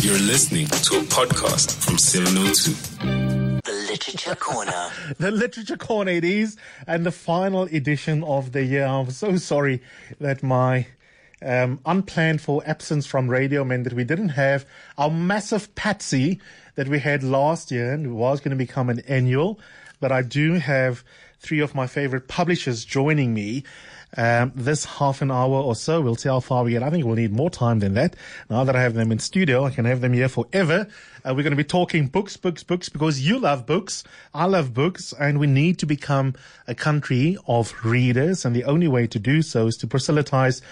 You're listening to a podcast from 702. The Literature Corner. the Literature Corner it is, and the final edition of the year. I'm so sorry that my um, unplanned for absence from radio meant that we didn't have our massive patsy that we had last year, and was going to become an annual. But I do have three of my favorite publishers joining me. Um, this half an hour or so, we'll see how far we get. I think we'll need more time than that. Now that I have them in studio, I can have them here forever. Uh, we're going to be talking books, books, books, because you love books. I love books and we need to become a country of readers. And the only way to do so is to proselytize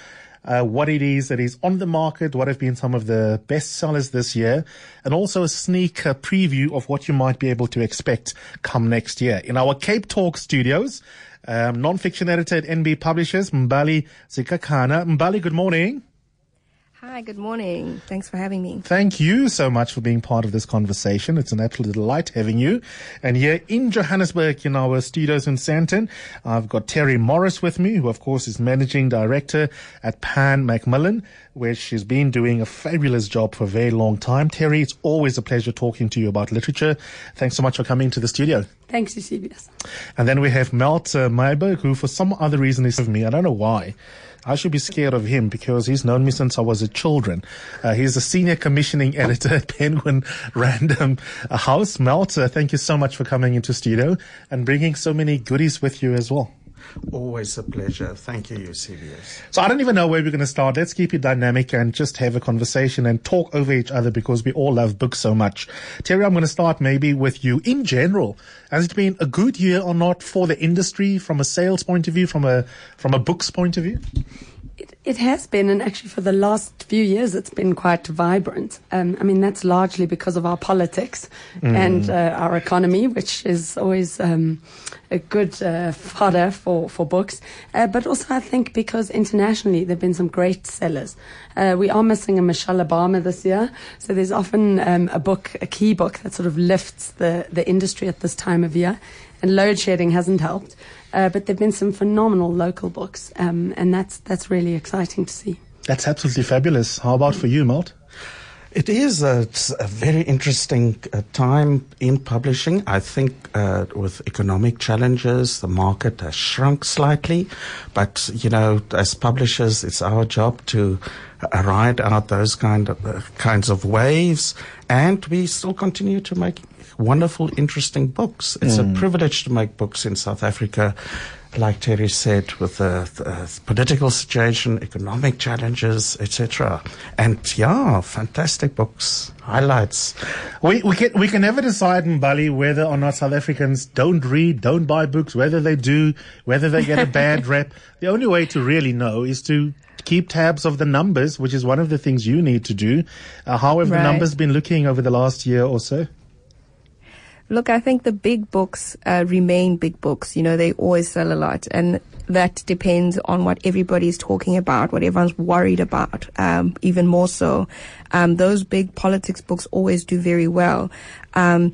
uh, what it is that is on the market, what have been some of the best sellers this year, and also a sneak uh, preview of what you might be able to expect come next year. In our Cape Talk studios, um, non-fiction editor at NB Publishers, Mbali Sikakana. Mbali, good morning. Hi, good morning. Thanks for having me. Thank you so much for being part of this conversation. It's an absolute delight having you. And here in Johannesburg, in our studios in Sandton, I've got Terry Morris with me, who of course is managing director at Pan Macmillan, where she's been doing a fabulous job for a very long time. Terry, it's always a pleasure talking to you about literature. Thanks so much for coming to the studio. Thanks, Eusebius. And then we have Melt uh, Myburgh, who for some other reason is with me. I don't know why. I should be scared of him because he's known me since I was a children. Uh, he's a senior commissioning editor at Penguin Random House. Melt, uh, thank you so much for coming into studio and bringing so many goodies with you as well. Always a pleasure. Thank you, Eusebius. So I don't even know where we're going to start. Let's keep it dynamic and just have a conversation and talk over each other because we all love books so much. Terry, I'm going to start maybe with you. In general, has it been a good year or not for the industry from a sales point of view, from a from a books point of view? It, has been, and actually for the last few years, it's been quite vibrant. Um, I mean, that's largely because of our politics mm. and uh, our economy, which is always um, a good uh, fodder for, for books. Uh, but also, I think because internationally there have been some great sellers. Uh, we are missing a Michelle Obama this year, so there's often um, a book, a key book that sort of lifts the, the industry at this time of year. And load shedding hasn't helped. Uh, but there've been some phenomenal local books, um, and that's that's really exciting to see. That's absolutely fabulous. How about for you, Melt? It is a, a very interesting uh, time in publishing. I think uh, with economic challenges, the market has shrunk slightly. But, you know, as publishers, it's our job to uh, ride out those kind of, uh, kinds of waves. And we still continue to make wonderful, interesting books. It's mm. a privilege to make books in South Africa like Terry said, with the, the political situation, economic challenges, etc. And yeah, fantastic books, highlights. We we can we can never decide Mbali whether or not South Africans don't read, don't buy books, whether they do, whether they get a bad rep. The only way to really know is to keep tabs of the numbers, which is one of the things you need to do. Uh, how have right. the numbers been looking over the last year or so? Look, I think the big books uh, remain big books. You know, they always sell a lot, and that depends on what everybody's talking about, what everyone's worried about. Um, even more so, um, those big politics books always do very well. Um,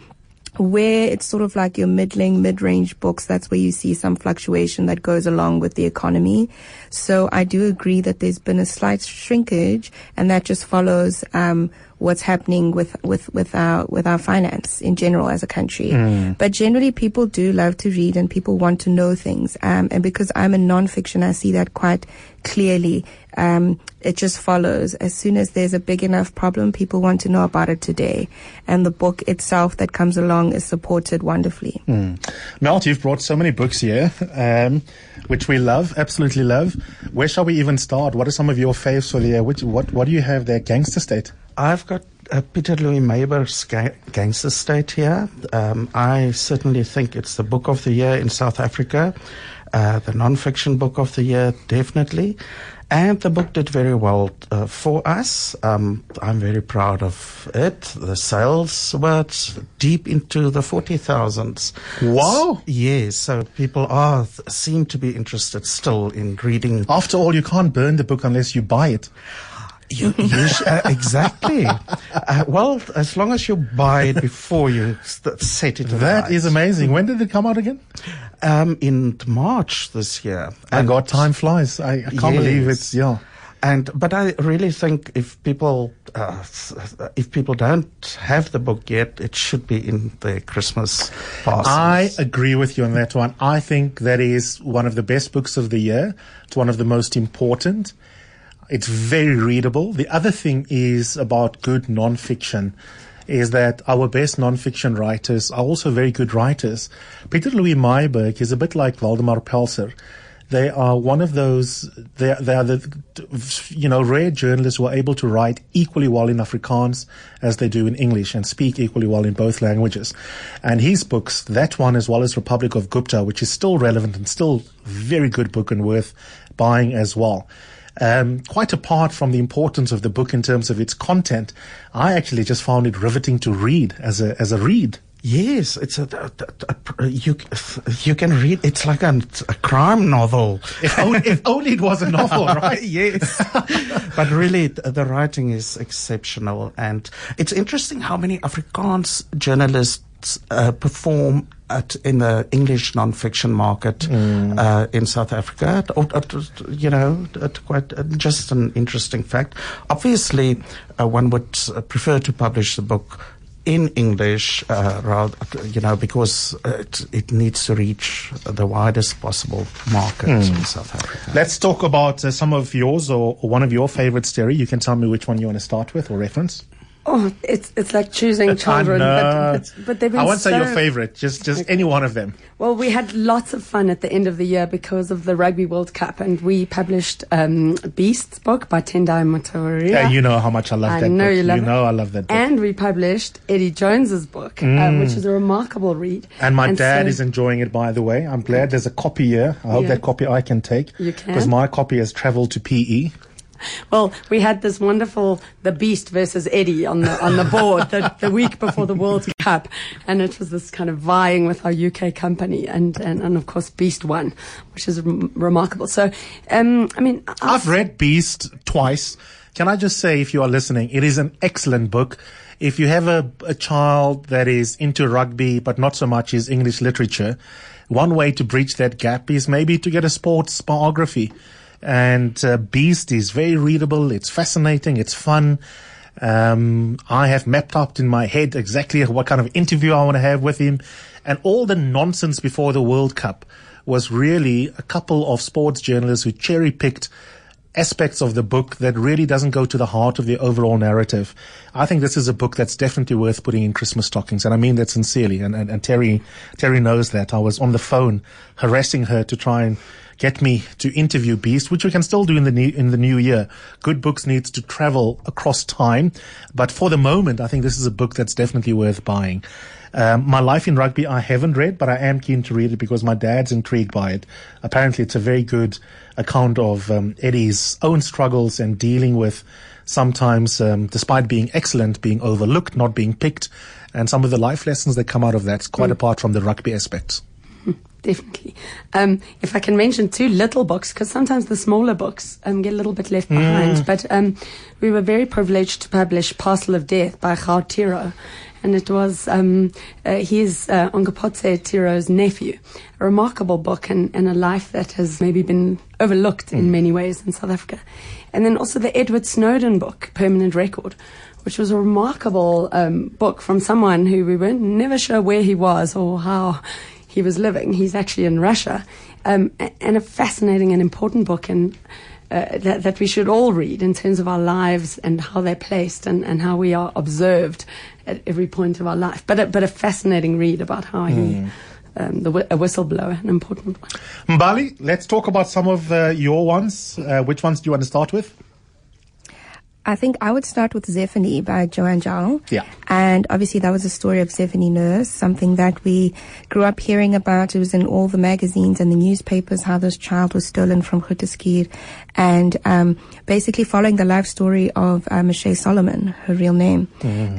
where it's sort of like your middling, mid-range books, that's where you see some fluctuation that goes along with the economy. So I do agree that there's been a slight shrinkage, and that just follows um, what's happening with, with, with our with our finance in general as a country. Mm. But generally, people do love to read and people want to know things. Um, and because I'm a non-fiction, I see that quite clearly. Um, it just follows. As soon as there's a big enough problem, people want to know about it today. And the book itself that comes along is supported wonderfully. Mm. Melt, you've brought so many books here, um, which we love, absolutely love. Where shall we even start? What are some of your faves for the year? Which, what, what do you have there? Gangster State? I've got uh, Pieter Louis Myburgh's ga- Gangster State here. Um, I certainly think it's the book of the year in South Africa, uh, the non-fiction book of the year, definitely. And the book did very well uh, for us. Um, I'm very proud of it. The sales were deep into the 40,000s. Wow. S- yes. So people are, seem to be interested still in reading. After all, you can't burn the book unless you buy it. You, you sh- uh, exactly. Uh, well, as long as you buy it before you st- set it. That is amazing. When did it come out again? Um, in March this year. And got time flies. I, I can't yes. believe it's yeah. and but I really think if people uh, if people don't have the book yet, it should be in their Christmas parcels. I agree with you on that one. I think that is one of the best books of the year. It's one of the most important. It's very readable. The other thing is about good nonfiction is that our best nonfiction writers are also very good writers. Pieter Louis Myburgh is a bit like Waldimar Pelser. They are one of those, they, they are the, you know, rare journalists who are able to write equally well in Afrikaans as they do in English and speak equally well in both languages. And his books, that one as well as Republic of Gupta, which is still relevant and still very good book and worth buying as well. Um, quite apart from the importance of the book in terms of its content, I actually just found it riveting to read as a as a read. Yes, it's a, a- a- a- you you can read. It's like a, a crime novel. If only, if only it was a novel, right? yes, but really the writing is exceptional, and it's interesting how many Afrikaans journalists uh, perform at, in the English non-fiction market uh, in South Africa. You know, quite uh, just an interesting fact. Obviously, uh, one would uh, prefer to publish the book in English, uh, rather, you know, because it, it needs to reach the widest possible market in South Africa. Let's talk about uh, some of yours or, or one of your favorites, Terry. You can tell me which one you want to start with or reference. Oh, it's it's like choosing children, but, but but they've been I won't say your favorite, just just any one of them. Well, we had lots of fun at the end of the year because of the Rugby World Cup, and we published um, Beast's book by Tendai Mtawarira. Yeah, you know how much I love I that know book. you love it. know I love that book. And we published Eddie Jones's book, uh, which is a remarkable read. Mm. And my dad so- is enjoying it, by the way. I'm glad there's a copy here. I hope Yeah. that copy I can take. You can. Because my copy has traveled to. PE. Well, we had this wonderful the Beast versus Eddie on the on the board the, the week before the World Cup, and it was this kind of vying with our UK company, and and, and of course Beast won, which is rem- remarkable. So, um, I mean, I- I've read Beast twice. Can I just say, if you are listening, it is an excellent book. If you have a, a child that is into rugby, but not so much is English literature, one way to bridge that gap is maybe to get a sports biography. And uh, Beast is very readable. It's fascinating. It's fun. Um, I have mapped out in my head exactly what kind of interview I want to have with him. And all the nonsense before the World Cup was really a couple of sports journalists who cherry picked aspects of the book that really doesn't go to the heart of the overall narrative. I think this is a book that's definitely worth putting in Christmas stockings, and I mean that sincerely. And, and, and Terry, Terry knows that. I was on the phone harassing her to try and get me to interview Beast, which we can still do in the new, in the new year. Good books needs to travel across time, but for the moment, I think this is a book that's definitely worth buying. Um, my life in rugby, I haven't read, but I am keen to read it because my dad's intrigued by it. Apparently, it's a very good account of um, Eddie's own struggles and dealing with sometimes, um, despite being excellent, being overlooked, not being picked, and some of the life lessons that come out of that, quite apart from the rugby aspects. Definitely. Um, if I can mention two little books, because sometimes the smaller books um, get a little bit left behind. But um, we were very privileged to publish Parcel of Death by Gao Tiro. And it was, um, uh, he's uh, Onkgopotse Tiro's nephew. A remarkable book and, and a life that has maybe been overlooked in many ways in South Africa. And then also the Edward Snowden book, Permanent Record which was a remarkable um, book from someone who we were never sure where he was or how he was living. He's actually in Russia, um, and a fascinating and important book, and uh, that, that we should all read in terms of our lives and how they're placed and, and how we are observed at every point of our life. But a, but a fascinating read about how he. Um, the, a whistleblower, an important one. Mbali, let's talk about some of uh, your ones. Uh, which ones do you want to start with? I think I would start with Zephany by Joanne Jowell. Yeah. And obviously that was a story of Zephany Nurse, something that we grew up hearing about. It was in all the magazines and the newspapers how this child was stolen from Groote Schuur. And um, basically following the life story of uh, Michelle Solomon, her real name.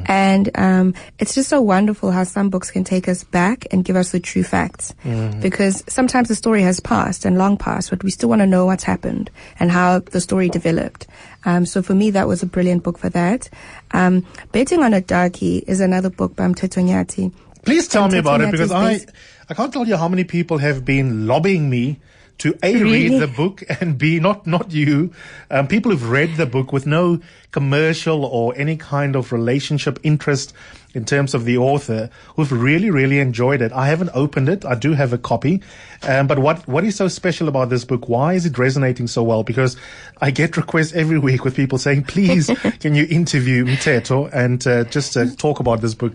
And um, it's just so wonderful how some books can take us back and give us the true facts. Because sometimes the story has passed and long passed, but we still want to know what's happened and how the story developed. Um, so for me, that was a brilliant book for that. Um, Betting on a Darkie is another book by Mteto Nyati. Please tell And me about it because I, I can't tell you how many people have been lobbying me to A, Really? read the book and B, not, not you, um, people who've read the book with no commercial or any kind of relationship interest in terms of the author who've really, really enjoyed it. I haven't opened it. I do have a copy. Um, but what, what is so special about this book? Why is it resonating so well? Because I get requests every week with people saying, please, can you interview Mteto and uh, just uh, talk about this book?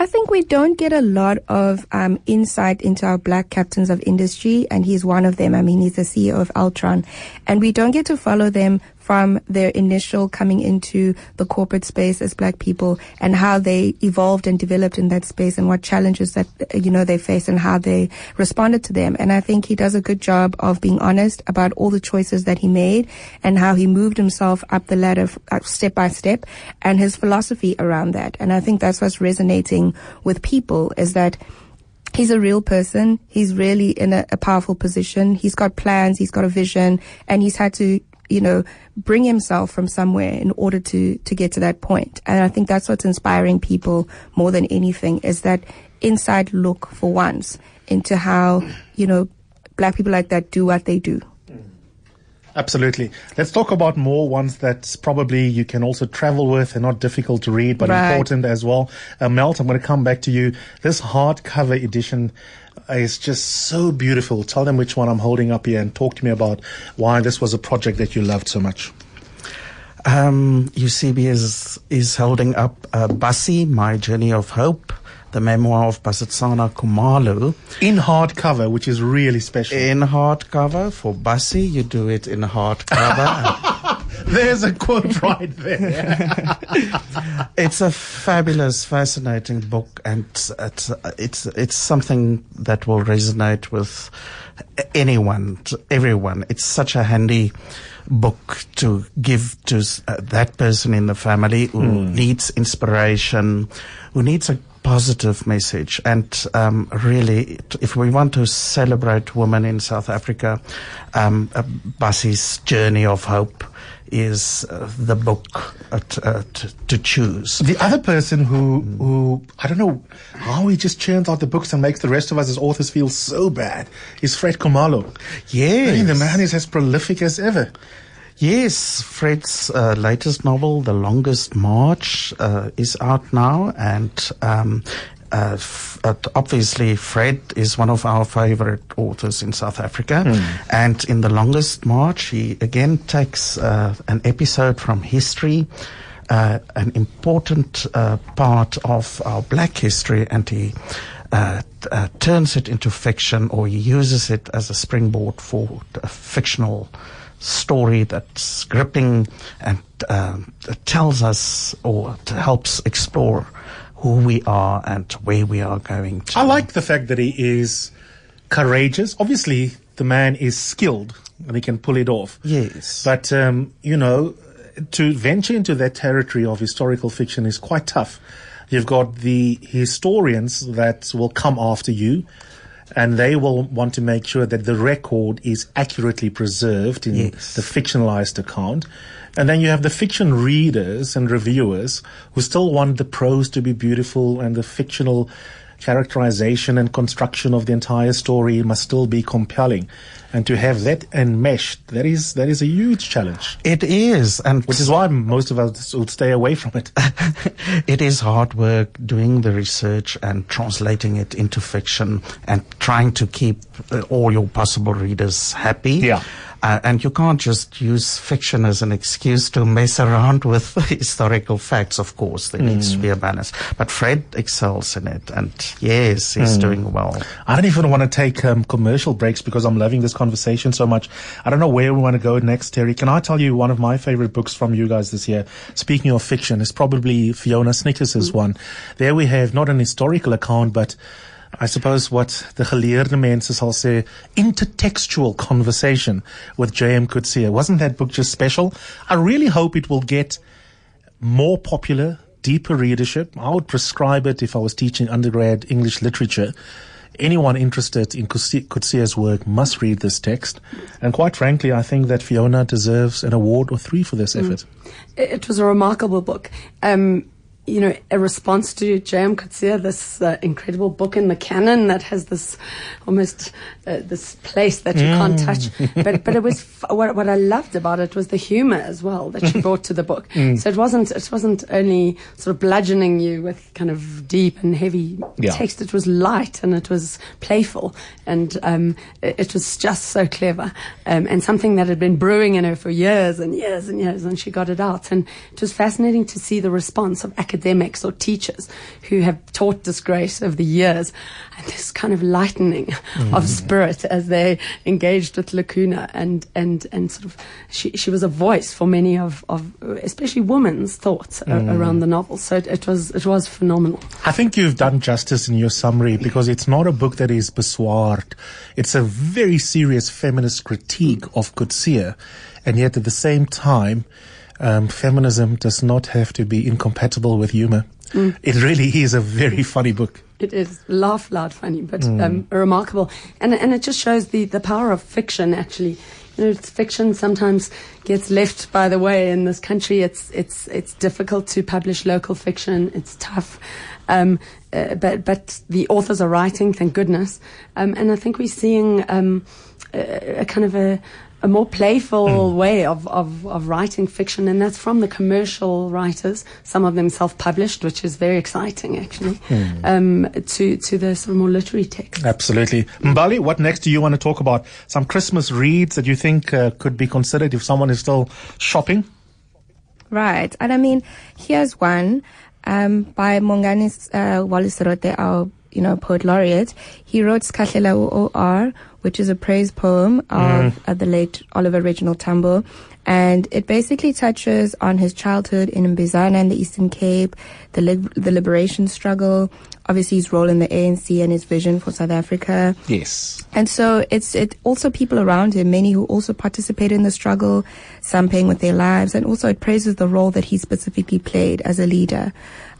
I think we don't get a lot of um, insight into our black captains of industry, and he's one of them. I mean, he's the CEO of Altron, and we don't get to follow them from their initial coming into the corporate space as black people and how they evolved and developed in that space and what challenges that you know they faced and how they responded to them. And I think he does a good job of being honest about all the choices that he made and how he moved himself up the ladder step by step and his philosophy around that. And I think that's what's resonating with people is that he's a real person. He's really in a, a powerful position. He's got plans. He's got a vision and he's had to, you know, bring himself from somewhere in order to, to get to that point. And I think that's what's inspiring people more than anything is that inside look for once into how, you know, black people like that do what they do. Absolutely. Let's talk about more ones that probably you can also travel with and not difficult to read, but Right. important as well. Uh, Melt, I'm going to come back to you. This hardcover edition is just so beautiful. Tell them which one I'm holding up here and talk to me about why this was a project that you loved so much. Um, Eusebius, is holding up uh, Basi, My Journey of Hope, the memoir of Basetsana Kumalo. In hardcover, which is really special. In hardcover. For Basi, you do it in hardcover. There's a quote right there. it's a fabulous, fascinating book, and it's, it's, it's something that will resonate with anyone, to everyone. It's such a handy book to give to uh, that person in the family who needs inspiration, who needs a positive message. And um, really, if we want to celebrate women in South Africa, um, uh, Basi's journey of hope is uh, the book uh, t- uh, to choose. The other person who, who I don't know how he just churns out the books and makes the rest of us as authors feel so bad is Fred Khumalo. Yes. Hey, the man is as prolific as ever. Yes, Fred's uh, latest novel, The Longest March, uh, is out now, and um, uh, f- uh, obviously Fred is one of our favorite authors in South Africa. And in The Longest March, he again takes uh, an episode from history. Uh, an important uh, part of our black history, and he uh, uh, turns it into fiction, or he uses it as a springboard for a fictional story that's gripping and um, tells us or helps explore who we are and where we are going to. I like the fact that he is courageous. Obviously, the man is skilled and he can pull it off. Yes. But, um, you know, to venture into that territory of historical fiction is quite tough. You've got the historians that will come after you and they will want to make sure that the record is accurately preserved in Yes. the fictionalized account. And then you have the fiction readers and reviewers who still want the prose to be beautiful and the fictional characterization and construction of the entire story must still be compelling. And to have that enmeshed, that is that is a huge challenge. It is, and Which is why most of us would stay away from it. it is hard work doing the research and translating it into fiction and trying to keep uh, all your possible readers happy. Yeah. Uh, and you can't just use fiction as an excuse to mess around with historical facts, of course. There needs to be a balance. But Fred excels in it, and yes, he's doing well. I don't even want to take um, commercial breaks because I'm loving this conversation so much. I don't know where we want to go next, Terry. Can I tell you one of my favorite books from you guys this year? Speaking of fiction, it's probably Fiona Snyckers's one. There we have not an historical account, but I suppose what the geleerde mense sal say, intertextual conversation with J.M. Coetzee. Wasn't that book just special? I really hope it will get more popular, deeper readership. I would prescribe it if I was teaching undergrad English literature. Anyone interested in Coetzee- Coetzee's work must read this text. And quite frankly, I think that Fiona deserves an award or three for this effort. It it was a remarkable book. Um, you know, a response to J.M. Coetzee, this uh, incredible book in the canon that has this almost uh, this place that you can't touch. But but it was f- what what I loved about it was the humor as well that she brought to the book. So it wasn't it wasn't only sort of bludgeoning you with kind of deep and heavy Yeah. text. It was light and it was playful and um, it, it was just so clever um, and something that had been brewing in her for years and years and years and she got it out and it was fascinating to see the response of academics or teachers who have taught disgrace over the years and this kind of lightening of mm. spirit as they engaged with lacuna and and and sort of she she was a voice for many of of especially women's thoughts a- mm. around the novel. So it, it was it was phenomenal. I think you've done justice in your summary because it's not a book that is besward. It's a very serious feminist critique of Coetzee, and yet at the same time, um, feminism does not have to be incompatible with humor. It really is a very funny book. It is laugh loud funny, but um, remarkable, and and it just shows the the power of fiction. Actually, you know, it's fiction sometimes gets left by the way in this country. It's it's it's difficult to publish local fiction. It's tough, um, uh, but but the authors are writing, thank goodness, um, and I think we're seeing um, a, a kind of a a more playful way of, of, of writing fiction, and that's from the commercial writers, some of them self published, which is very exciting actually, um, to, to the sort of more literary text. Absolutely. Mbali, what next do you want to talk about? Some Christmas reads that you think uh, could be considered if someone is still shopping? Right. And I mean, here's one um, by Mongane uh, Wally Serote, our you know poet laureate. He wrote Sikhahlela O.R., which is a praise poem of uh, the late Oliver Reginald Tambo. And it basically touches on his childhood in Mbizana in the Eastern Cape, the, li- the liberation struggle, obviously his role in the ANC and his vision for South Africa. Yes. And so it's it also people around him, many who also participated in the struggle, some paying with their lives, and also it praises the role that he specifically played as a leader.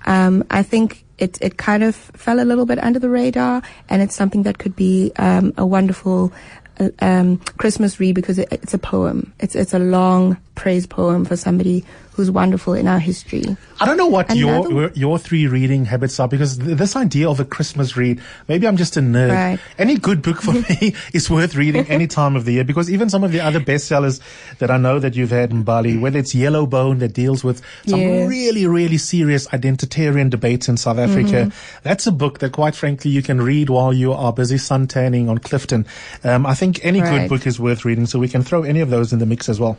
Um, I think it it kind of fell a little bit under the radar, and it's something that could be um, a wonderful. uh, Um, Christmas read because it, it's a poem. It's it's a long praise poem for somebody who's wonderful in our history. I don't know what your Another- your three reading habits are because th- this idea of a Christmas read, maybe I'm just a nerd. Right. Any good book for me is worth reading any time of the year because even some of the other bestsellers that I know that you've had Mbali, whether it's Yellow Bone that deals with some Yes. really, really serious identitarian debates in South Africa, that's a book that quite frankly you can read while you are busy suntanning on Clifton. Um, I think any good book is worth reading, so we can throw any of those in the mix as well.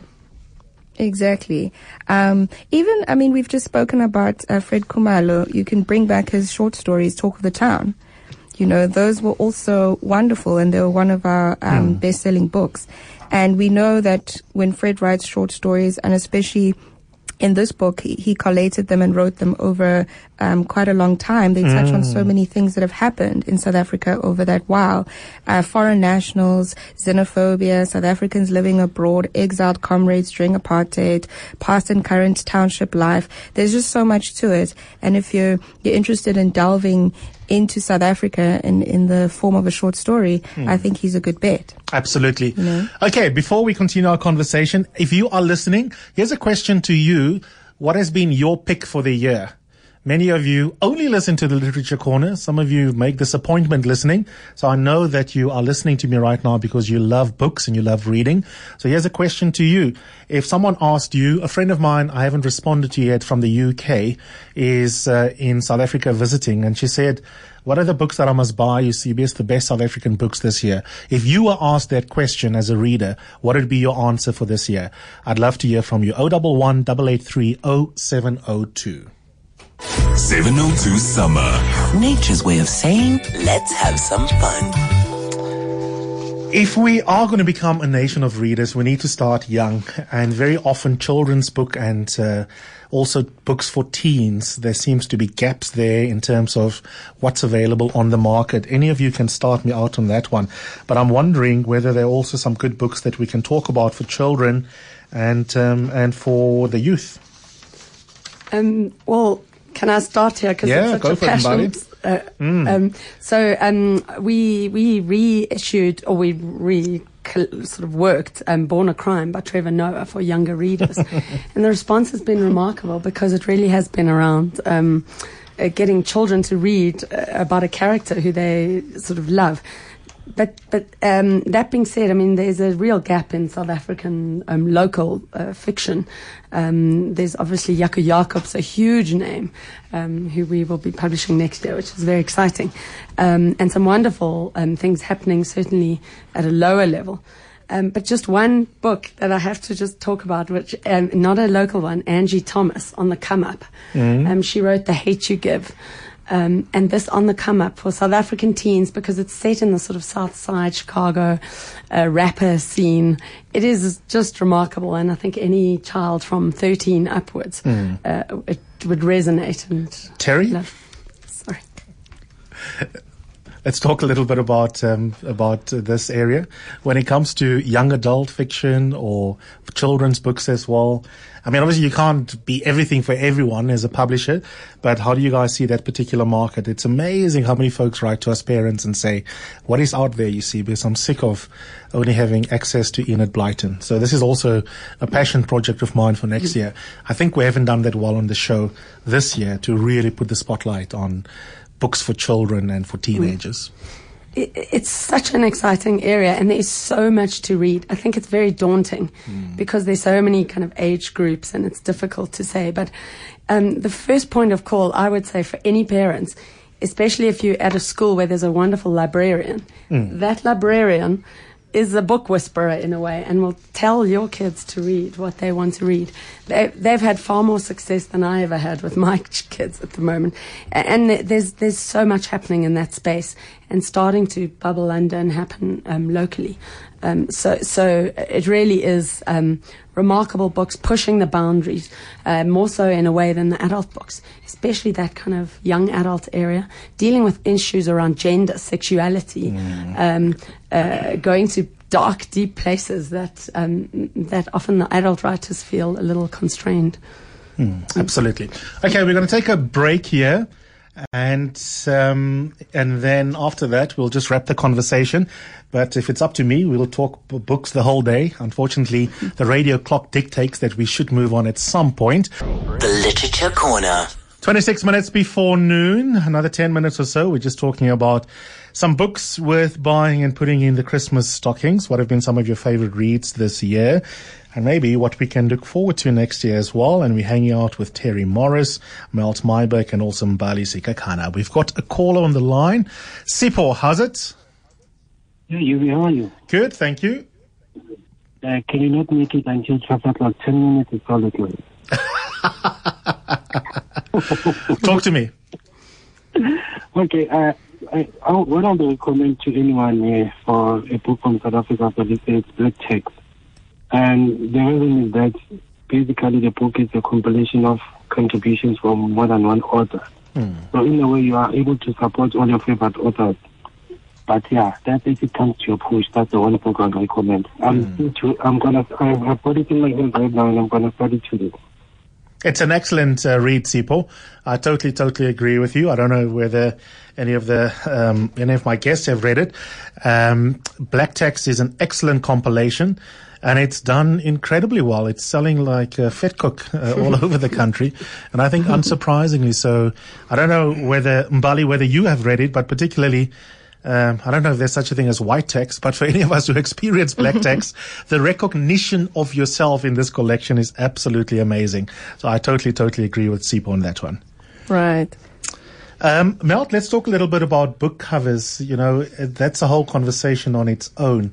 Exactly. Um, even, I mean, we've just spoken about uh, Fred Khumalo. You can bring back his short stories, Talk of the Town. You know, those were also wonderful and they were one of our um, best selling books. And we know that when Fred writes short stories, and especially in this book, he, collated them and wrote them over um, quite a long time. They touch on so many things that have happened in South Africa over that while. Uh, foreign nationals, xenophobia, South Africans living abroad, exiled comrades during apartheid, past and current township life. There's just so much to it. And if you're, you're interested in delving into South Africa in, in the form of a short story, hmm. I think he's a good bet. Absolutely. know? Okay, before we continue our conversation, if you are listening, here's a question to you. What has been your pick for the year? Many of you only listen to the Literature Corner. Some of you make this appointment listening. So I know that you are listening to me right now because you love books and you love reading. So here's a question to you. If someone asked you, a friend of mine I haven't responded to yet from the UK is uh, in South Africa visiting and she said, what are the books that I must buy? You see, best the best South African books this year. If you were asked that question as a reader, what would be your answer for this year? I'd love to hear from you. 011 883 0702. 702 Summer. Nature's way of saying, let's have some fun. If we are going to become a nation of readers, we need to start young. And very often, children's book and uh, also books for teens, there seems to be gaps there in terms of what's available on the market. Any of you can start me out on that one. But I'm wondering whether there are also some good books that we can talk about for children and um, and for the youth. Um, well, can I start here? Because Yeah, it's such a passion. Uh, um, so um, we we reissued or we re sort of worked um, Born a Crime by Trevor Noah for younger readers, and the response has been remarkable because it really has been around. Um, uh, getting children to read uh, about a character who they sort of love but but um, that being said, I mean, there's a real gap in South African um, local uh, fiction. Um, there's obviously Jaco Jacobs, a huge name, um, who we will be publishing next year, which is very exciting, um, and some wonderful um, things happening certainly at a lower level. but just one book that I have to just talk about, which is not a local one, Angie Thomas on the come up. Mm-hmm. she wrote The Hate You Give. Um, and this on the come up for South African teens because it's set in the sort of South Side Chicago uh, rapper scene. It is just remarkable, and I think any child from 13 upwards mm. uh, it would resonate. And Terry, love. sorry. Let's talk a little bit about um, about this area when it comes to young adult fiction or children's books as well. I mean, obviously, you can't be everything for everyone as a publisher, but how do you guys see that particular market? It's amazing how many folks write to us parents and say, "What is out there?" You see, because I'm sick of only having access to Enid Blyton. So this is also a passion project of mine for next year. I think we haven't done that well on the show this year to really put the spotlight on books for children and for teenagers? It's such an exciting area and there's so much to read. I think it's very daunting mm. because there's so many kind of age groups and it's difficult to say. But um, the first point of call, I would say, for any parents, especially if you're at a school where there's a wonderful librarian, mm. that librarian is a book whisperer in a way and will tell your kids to read what they want to read. They, they've had far more success than I ever had with my kids at the moment. And there's, there's so much happening in that space and starting to bubble under and happen um, locally. Um, so, so it really is um, remarkable books pushing the boundaries uh, more so in a way than the adult books, especially that kind of young adult area, dealing with issues around gender, sexuality, mm. um, uh, going to dark, deep places that um, that often the adult writers feel a little constrained. Mm, absolutely. Okay, we're going to take a break here. And um, and then after that, we'll just wrap the conversation. But if it's up to me, we'll talk b- books the whole day. Unfortunately, the radio clock dictates that we should move on at some point. The Literature Corner. 26 minutes before noon, another 10 minutes or so. We're just talking about some books worth buying and putting in the Christmas stockings. What have been some of your favorite reads this year? and maybe what we can look forward to next year as well. And we're hanging out with Terry Morris, Melt Myburgh, and also Mbali Sikakana. We've got a caller on the line. Sipho, how's it? Yeah, you, how are you? Good, thank you. Uh, can you not make it until 12 o'clock? 10 minutes is all it. Talk to me. Okay, uh, I, I, what I would recommend to anyone here for a book from South Africa, but it's Black Text. And the reason is that basically the book is a compilation of contributions from more than one author. Mm. So in a way, you are able to support all your favorite authors. But yeah, that if it comes to your push, that's the one book I'd recommend. I'm, mm. to, I'm gonna, I've got it in my hand right now, and I'm gonna start it today. It's an excellent uh, read, Sipho. I totally, totally agree with you. I don't know whether any of the um, any of my guests have read it. Um, Black Text is an excellent compilation and it's done incredibly well. It's selling like a cook uh, all over the country, and I think unsurprisingly so. I don't know whether Mbali, whether you have read it, but particularly. Um, I don't know if there's such a thing as white text, but for any of us who experience black text, the recognition of yourself in this collection is absolutely amazing. So I totally, totally agree with Sipho on that one. Right. Um, Melt, let's talk a little bit about book covers. You know, that's a whole conversation on its own.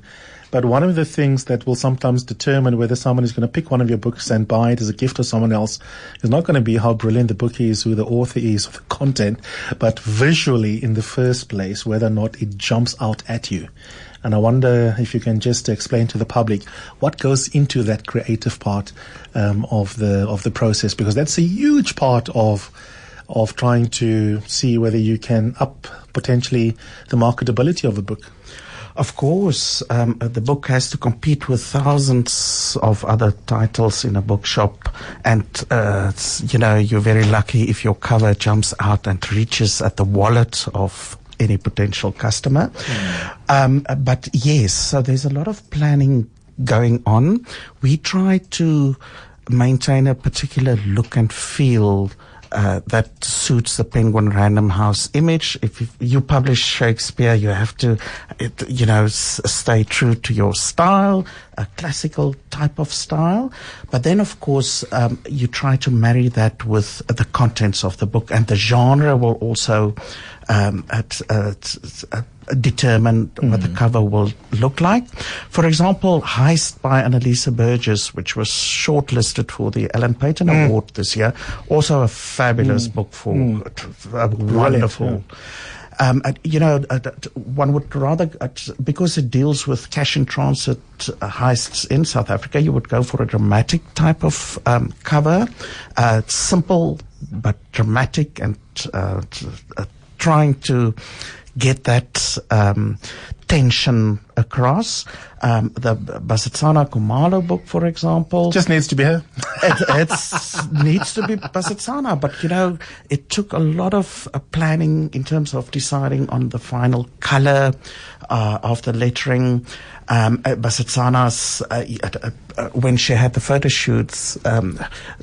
But one of the things that will sometimes determine whether someone is going to pick one of your books and buy it as a gift to someone else is not going to be how brilliant the book is, who the author is, or the content, but visually in the first place, whether or not it jumps out at you. And I wonder if you can just explain to the public what goes into that creative part um, of the of the process, because that's a huge part of of trying to see whether you can up potentially the marketability of a book. Of course, um, the book has to compete with thousands of other titles in a bookshop, and uh, you know you're very lucky if your cover jumps out and reaches at the wallet of any potential customer. Um, uh, but yes, so there's a lot of planning going on. We try to maintain a particular look and feel uh, that suits the Penguin Random House image. If you, publish Shakespeare, you have to, you know, stay true to your style, a classical type of style. But then, of course, um, you try to marry that with the contents of the book, and the genre will also um, at, uh, t- determine what the cover will look like. For example, Heist by Anneliese Burgess, which was shortlisted for the Alan Paton Award this year, also a fabulous book for a wonderful. Um, and, you know, uh, one would rather, uh, because it deals with cash in transit uh, heists in South Africa, you would go for a dramatic type of um, cover. Uh, simple but dramatic and uh, t- uh, trying to get that um, tension across. Um, the Basetsana Kumalo book, for example, Just needs to be her. it it's, needs to be Basetsana, but you know, it took a lot of uh, planning in terms of deciding on the final color uh, of the lettering. Um, uh, Basetsana's, uh, uh, uh, when she had the photo shoots, um,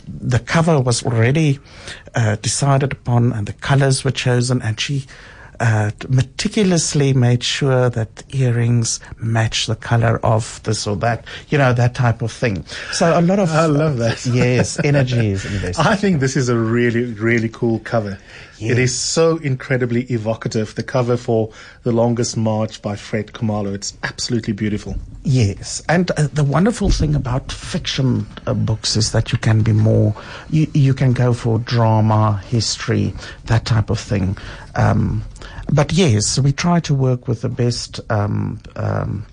the cover was already uh, decided upon and the colors were chosen, and she uh, meticulously made sure that earrings match the color of this or that, you know, that type of thing. So a lot of I love that. yes, energy is invested. I think this is a really, really cool cover. It is so incredibly evocative. The cover for The Longest March by Fred Khumalo. It's absolutely beautiful. Yes, and uh, the wonderful thing about fiction uh, books is that you can be more, you, you can go for drama, history, that type of thing. Um, but yes, we try to work with the best um, um,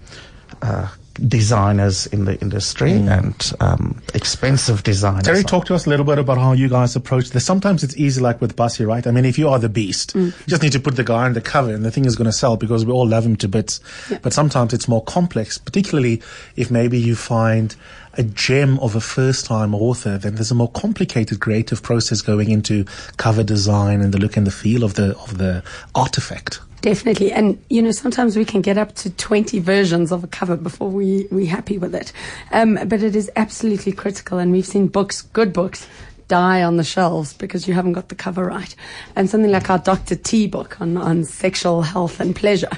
uh, designers in the industry and um, expensive designers. Terry, talk to us a little bit about how you guys approach this. Sometimes it's easy, like with Basi, right? I mean, if you are the beast, you just need to put the guy on the cover and the thing is going to sell because we all love him to bits. But sometimes it's more complex, particularly if maybe you find a gem of a first time author, then there's a more complicated creative process going into cover design and the look and the feel of the, of the artifact. Definitely. And, you know, sometimes we can get up to 20 versions of a cover before we, we're happy with it. Um, but it is absolutely critical. And we've seen books, good books, die on the shelves because you haven't got the cover right. And something like our Dr. T book on, on sexual health and pleasure.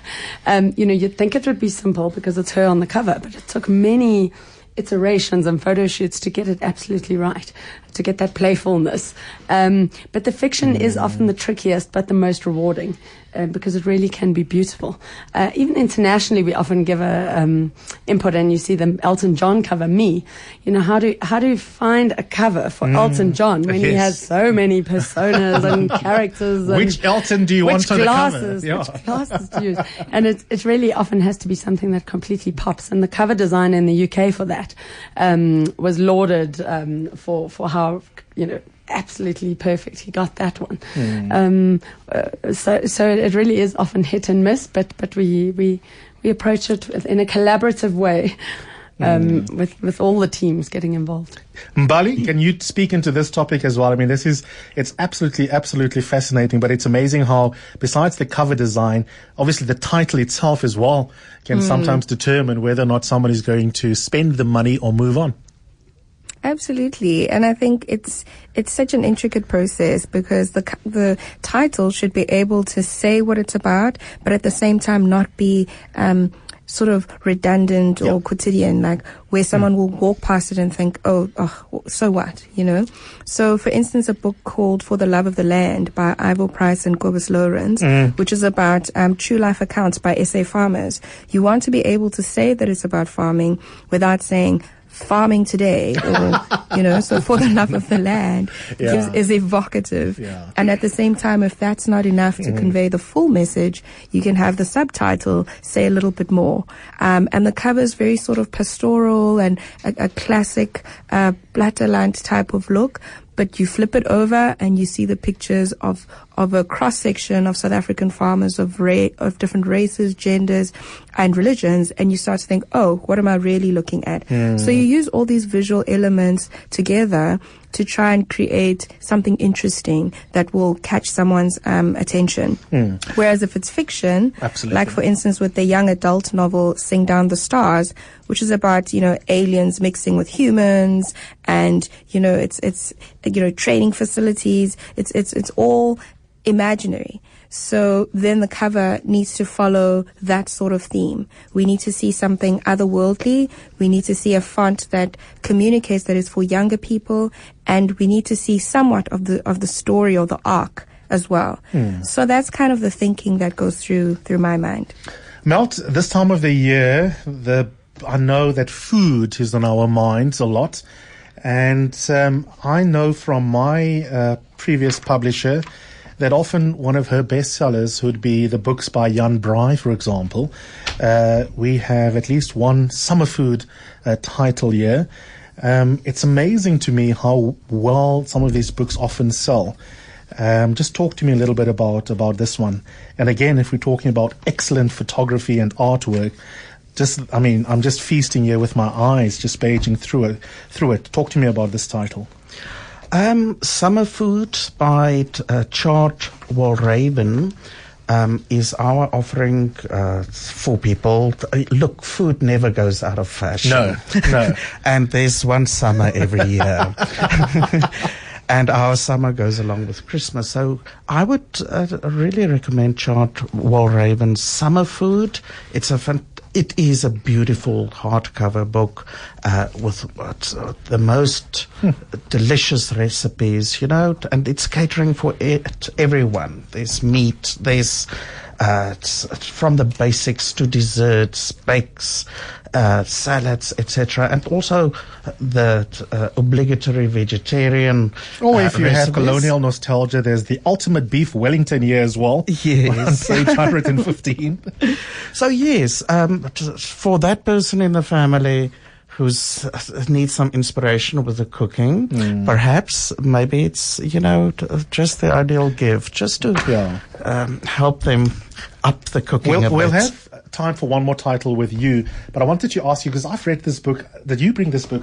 Um, you know, you'd think it would be simple because it's her on the cover, but it took many iterations and photo shoots to get it absolutely right, to get that playfulness. Um, but the fiction is often the trickiest, but the most rewarding. Uh, because it really can be beautiful. Uh, even internationally, we often give a um, input, and you see the Elton John cover. Me, you know, how do how do you find a cover for Elton John when he has so many personas and characters? And Which Elton do you want on the cover? glasses, Yeah. Which glasses to use? And it, it really often has to be something that completely pops. And the cover designer in the UK for that um, was lauded um, for for how you know absolutely perfect he got that one. Um, uh, so so it really is often hit and miss, but but we we we approach it in a collaborative way. Um, with with all the teams getting involved. Mbali, can you speak into this topic as well? I mean, this is, it's absolutely, absolutely fascinating, but it's amazing how, besides the cover design, obviously the title itself as well can sometimes determine whether or not someone is going to spend the money or move on. Absolutely, and I think it's it's such an intricate process because the the title should be able to say what it's about, but at the same time not be um, sort of redundant or quotidian, like where someone will walk past it and think, "Oh, oh, so what?" You know. So, for instance, a book called "For the Love of the Land" by Ivor Price and Cobus Lawrence, which is about um, true life accounts by SA farmers. You want to be able to say that it's about farming without saying farming today or you know so for the love of the land Yeah. gives, is evocative Yeah. and at the same time if that's not enough to convey the full message you can have the subtitle say a little bit more um, and the cover is very sort of pastoral and a, a classic uh, platteland type of look but you flip it over and you see the pictures of of a cross section of South African farmers of ra- of different races, genders, and religions, and you start to think, oh, what am I really looking at? So you use all these visual elements together to try and create something interesting that will catch someone's um, attention. Whereas if it's fiction, Absolutely. like for instance with the young adult novel Sing Down the Stars, which is about, you know, aliens mixing with humans and, you know, it's, it's, you know, training facilities. It's, it's, it's all imaginary. So then the cover needs to follow that sort of theme. We need to see something otherworldly. We need to see a font that communicates that is for younger people. And we need to see somewhat of the, of the story or the arc as well. So that's kind of the thinking that goes through, through my mind. Melt, this time of the year, the I know that food is on our minds a lot, and um, I know from my uh, previous publisher that often one of her bestsellers would be the books by Jan Braai, for example. Uh, we have at least one summer food uh, title here. Um, it's amazing to me how well some of these books often sell. Um, just talk to me a little bit about about this one. And again, if we're talking about excellent photography and artwork, just I mean, I'm just feasting here with my eyes, just paging through it. Through it. Talk to me about this title. Um, Summer Food by uh, Chart Walraven um, is our offering uh, for people. Uh, Look, food never goes out of fashion. No, no. and there's one summer every year. and our summer goes along with Christmas. So I would uh, really recommend Chart Walraven's Summer Food. It's a fan- it is a beautiful hardcover book uh, with uh, the most delicious recipes, you know, and it's catering for it, everyone. There's meat, there's uh, from the basics to desserts, bakes, uh, salads, etc., and also the uh, obligatory vegetarian. Or uh, if you have colonial nostalgia, there's the ultimate beef Wellington here as well. Yes. On page 115. So yes, um, for that person in the family who's uh, needs some inspiration with the cooking, Hmm. perhaps maybe it's you know t- uh, just the ideal gift, just to Yeah. um, help them up the cooking. We'll, we'll have time for one more title with you, but I wanted to ask you because I've read this book. Did you bring this book,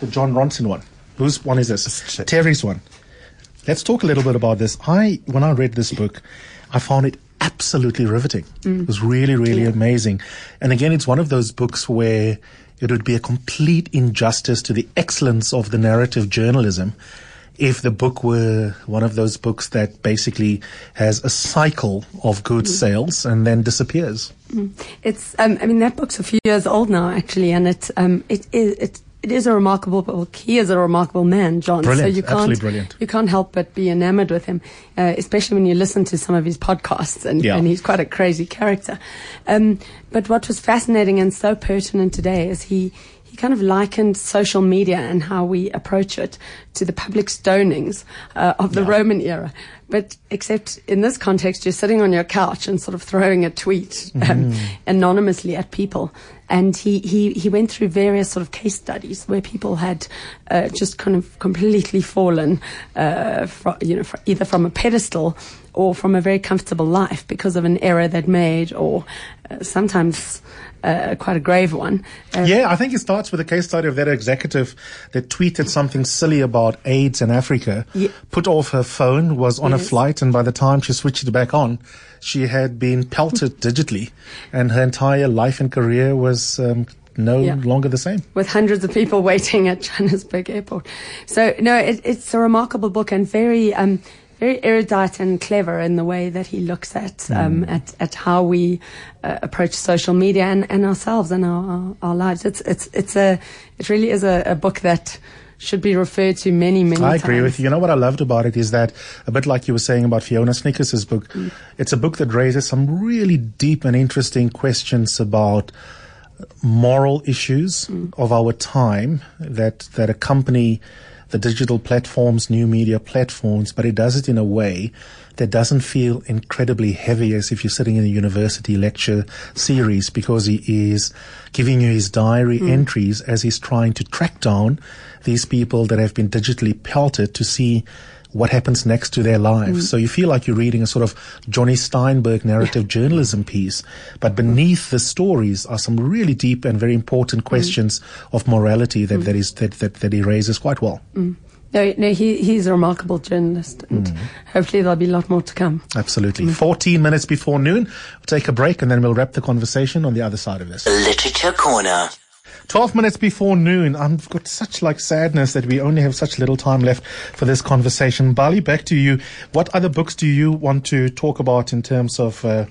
the Jon Ronson one? Whose one is this? Terry's one. Let's talk a little bit about this. I, when I read this book, I found it absolutely riveting. Mm. It was really, really amazing. And again, it's one of those books where it would be a complete injustice to the excellence of the narrative journalism if the book were one of those books that basically has a cycle of good sales and then disappears. It's, um, I mean, that book's a few years old now, actually, and it, um, it is, it, it is a remarkable book. He is a remarkable man, Jon. so you can't, absolutely brilliant. you can't help but be enamored with him, uh, especially when you listen to some of his podcasts, and, Yeah. and he's quite a crazy character. Um, but what was fascinating and so pertinent today is he, he kind of likened social media and how we approach it to the public stonings uh, of the Roman era. But except in this context, you're sitting on your couch and sort of throwing a tweet um, anonymously at people. And he, he, he went through various sort of case studies where people had uh, just kind of completely fallen, uh, fro- you know, fr- either from a pedestal or from a very comfortable life because of an error they'd made, or uh, sometimes uh, quite a grave one. Uh, Yeah, I think it starts with a case study of that executive that tweeted something silly about AIDS in Africa, Ye- put off her phone, was on a flight, and by the time she switched it back on, she had been pelted digitally, and her entire life and career was um, no Yeah. longer the same. with hundreds of people waiting at Johannesburg Airport. So no, it, it's a remarkable book and very, um, very erudite and clever in the way that he looks at um, at, at how we uh, approach social media and, and ourselves and our, our, our lives. It's it's it's a it really is a, a book that should be referred to many many. I agree with you. You know what I loved about it is that a bit like you were saying about Fiona Snyckers' book, Mm. it's a book that raises some really deep and interesting questions about moral issues Mm. of our time that that accompany the digital platforms, new media platforms, but he does it in a way that doesn't feel incredibly heavy as if you're sitting in a university lecture series because he is giving you his diary hmm. entries as he's trying to track down these people that have been digitally pelted to see what happens next to their lives. Mm. So you feel like you're reading a sort of Jonny Steinberg narrative journalism piece, but beneath the stories are some really deep and very important mm. questions of morality that, mm. that is that, that, that he raises quite well. No, no, he, he's a remarkable journalist, and hopefully there'll be a lot more to come. Absolutely. 14 minutes before noon. We'll take a break and then we'll wrap the conversation on the other side of this. Literature Corner. 12 minutes before noon. I've got such like sadness that we only have such little time left for this conversation. Mbali, back to you. What other books do you want to talk about in terms of uh,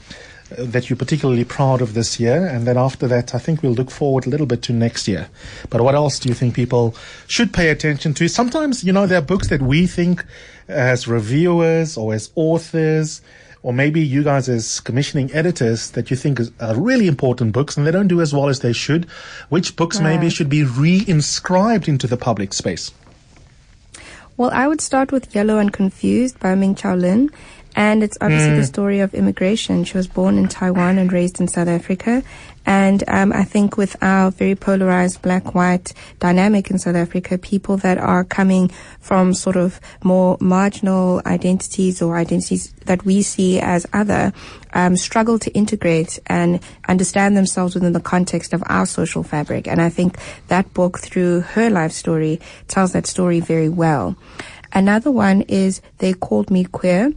that you're particularly proud of this year? And then after that, I think we'll look forward a little bit to next year. But what else do you think people should pay attention to? Sometimes, you know, there are books that we think as reviewers or as authors or maybe you guys as commissioning editors that you think are really important books and they don't do as well as they should, which books maybe should be re-inscribed into the public space? Well, I would start with Yellow and Confused by Ming-Cheau Lin. And it's obviously the story of immigration. She was born in Taiwan and raised in South Africa. And um, I think with our very polarized black-white dynamic in South Africa, people that are coming from sort of more marginal identities or identities that we see as other um, struggle to integrate and understand themselves within the context of our social fabric. And I think that book, through her life story, tells that story very well. Another one is They Called Me Queer,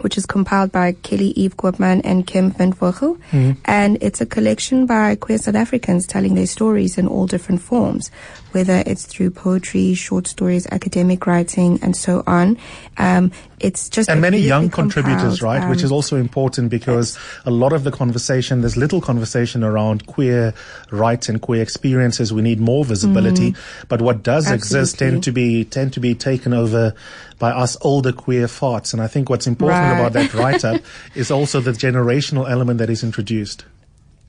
which is compiled by Kelly-Eve Koopman and Kim Windvogel. And it's a collection by queer South Africans telling their stories in all different forms, whether it's through poetry, short stories, academic writing, and so on. Um, it's just and many young contributors, right? Which um, is also important because a lot of the conversation, there's little conversation around queer rights and queer experiences. We need more visibility, but what does exist Mm-hmm. Tend to be tend to be taken over by us older queer farts. And I think what's important Right. about that write up is also the generational element that is introduced.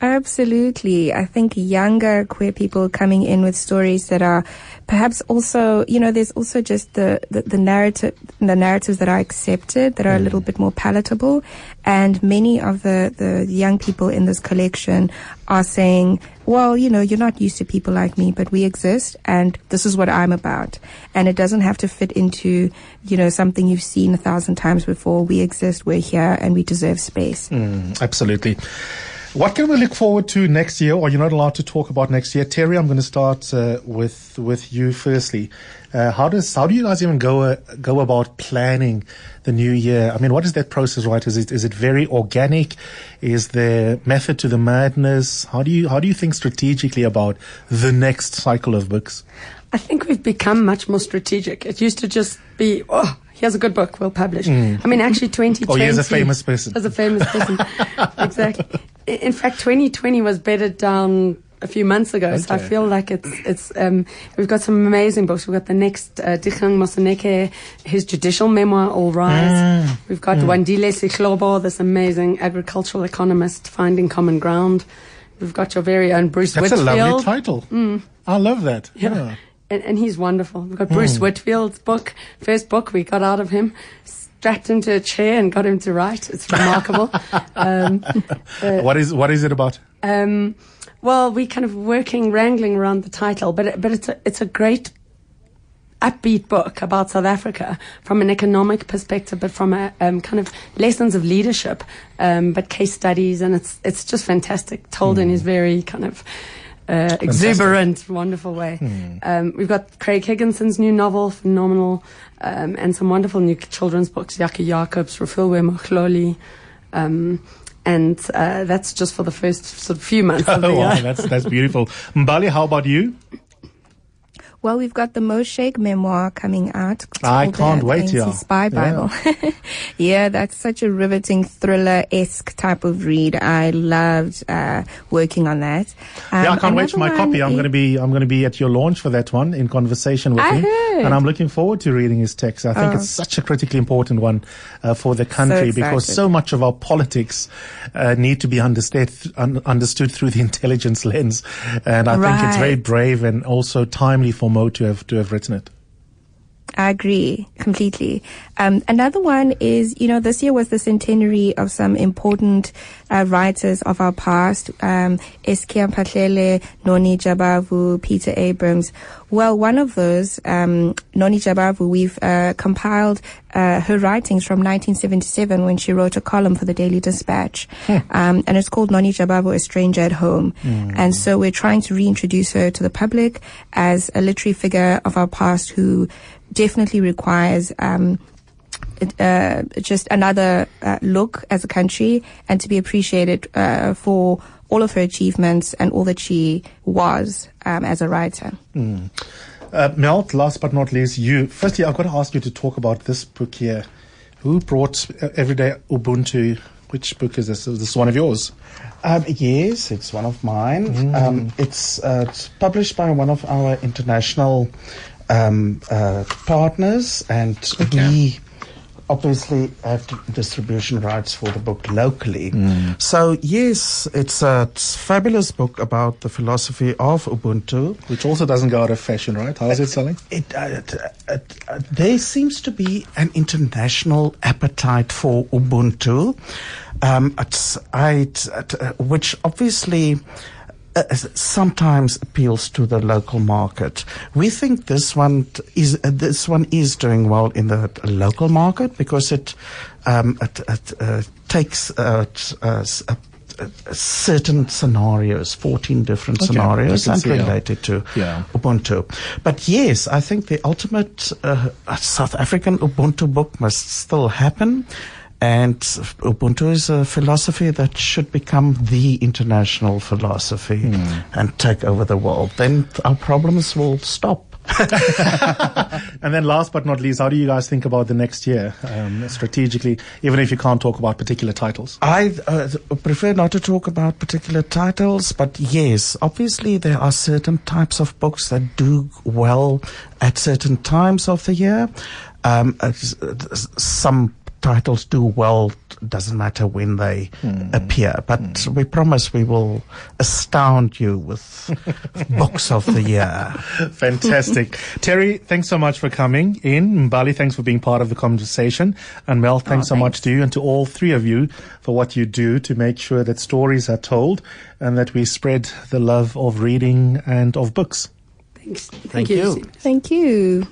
Absolutely. I think younger queer people coming in with stories that are perhaps also, you know, there's also just the, the, the narrative, the narratives that are accepted that are a little bit more palatable. And many of the, the young people in this collection are saying, well, you know, you're not used to people like me, but we exist and this is what I'm about. And it doesn't have to fit into, you know, something you've seen a thousand times before. We exist, we're here, and we deserve space. Mm, absolutely. What can we look forward to next year? Or you're not allowed to talk about next year, Terry. I'm going to start uh, with with you firstly. Uh, how does how do you guys even go uh, go about planning the new year? I mean, what is that process right? Is it is it very organic? Is there method to the madness? How do you how do you think strategically about the next cycle of books? I think we've become much more strategic. It used to just be, oh, here's a good book, we'll publish. I mean, actually, 2020. Oh, here's a famous person. As a famous person. exactly. In fact, 2020 was bedded down a few months ago, so I feel like it's it's um, we've got some amazing books. We've got the next uh, Moseneke, his judicial memoir, All Rise. Mm. We've got Wandile Sihlobo, this amazing agricultural economist, Finding Common Ground. We've got your very own Bruce That's Whitfield. a lovely title. I love that. Yeah. And, and he's wonderful. We've got Bruce Whitfield's book, first book we got out of him, strapped him to a chair and got him to write. It's remarkable. um, What is what is it about? um, well, we kind of working, wrangling around the title, but it- but it's a it's a great upbeat book about South Africa from an economic perspective, but from a um, kind of lessons of leadership, um, but case studies, and it's it's just fantastic, told in his very kind of. Uh, exuberant, wonderful way. Um, we've got Craig Higginson's new novel, phenomenal, um, and some wonderful new children's books, Yaki Jacobs, Refilwe Moahloli, um, and uh, that's just for the first sort of few months Oh, wow, that's that's beautiful. Mbali, how about you? Well, we've got the Moe Shaik memoir coming out. I can't the wait, yeah. Spy Bible. Yeah. that's such a riveting thriller-esque type of read. I loved uh, working on that. yeah, I Um, can't wait for my copy. I'm going to be I'm going to be at your launch for that one in conversation with I him, heard. and I'm looking forward to reading his text. I think Oh. it's such a critically important one uh, for the country because so much of our politics uh, need to be understood un- understood through the intelligence lens, and I think it's very brave and also timely for Moe to have to have written it. I agree completely. Um, another one is, you know, this year was the centenary of some important uh, writers of our past, um, Eskia Noni Jabavu, Peter Abrahams. Well, one of those, um, Noni Jabavu, we've uh, compiled uh, her writings from 1977 when she wrote a column for the Daily Dispatch. Um, and it's called Noni Jabavu, A Stranger at Home. And so we're trying to reintroduce her to the public as a literary figure of our past who definitely requires um, uh, just another uh, look as a country and to be appreciated uh, for all of her achievements and all that she was um, as a writer. Uh, Melt, last but not least, you. Firstly, I've got to ask you to talk about this book here. Who brought uh, Everyday Ubuntu? Which book is this? Is this one of yours? Um, yes, it's one of mine. Um, it's, uh, it's published by one of our international um, uh, partners, and we obviously have distribution rights for the book locally. So, yes, it's a fabulous book about the philosophy of Ubuntu. Which also doesn't go out of fashion, right? How is it selling? It, uh, it, uh, uh, there seems to be an international appetite for Ubuntu, um, it's, I, it, uh, which obviously uh, sometimes appeals to the local market. We think this one t- is uh, this one is doing well in the local market because it um, it, it uh, takes uh, uh, certain scenarios, 14 different Okay, scenarios, and related to Yeah. Ubuntu. But yes, I think the ultimate uh, South African Ubuntu book must still happen. And Ubuntu is a philosophy that should become the international philosophy Hmm. and take over the world. Then our problems will stop. And then last but not least, how do you guys think about the next year um, strategically, even if you can't talk about particular titles? I uh, prefer not to talk about particular titles, but yes, obviously there are certain types of books that do well at certain times of the year. Um, uh, s- some titles do well, doesn't matter when they hmm. appear, but hmm. we promise we will astound you with books of the year. Fantastic. Terry, thanks so much for coming in. Mbali, thanks for being part of the conversation. And Melt, oh, thanks so much to you and to all three of you for what you do to make sure that stories are told and that we spread the love of reading and of books. Thanks. Thank, Thank you. you. Thank you.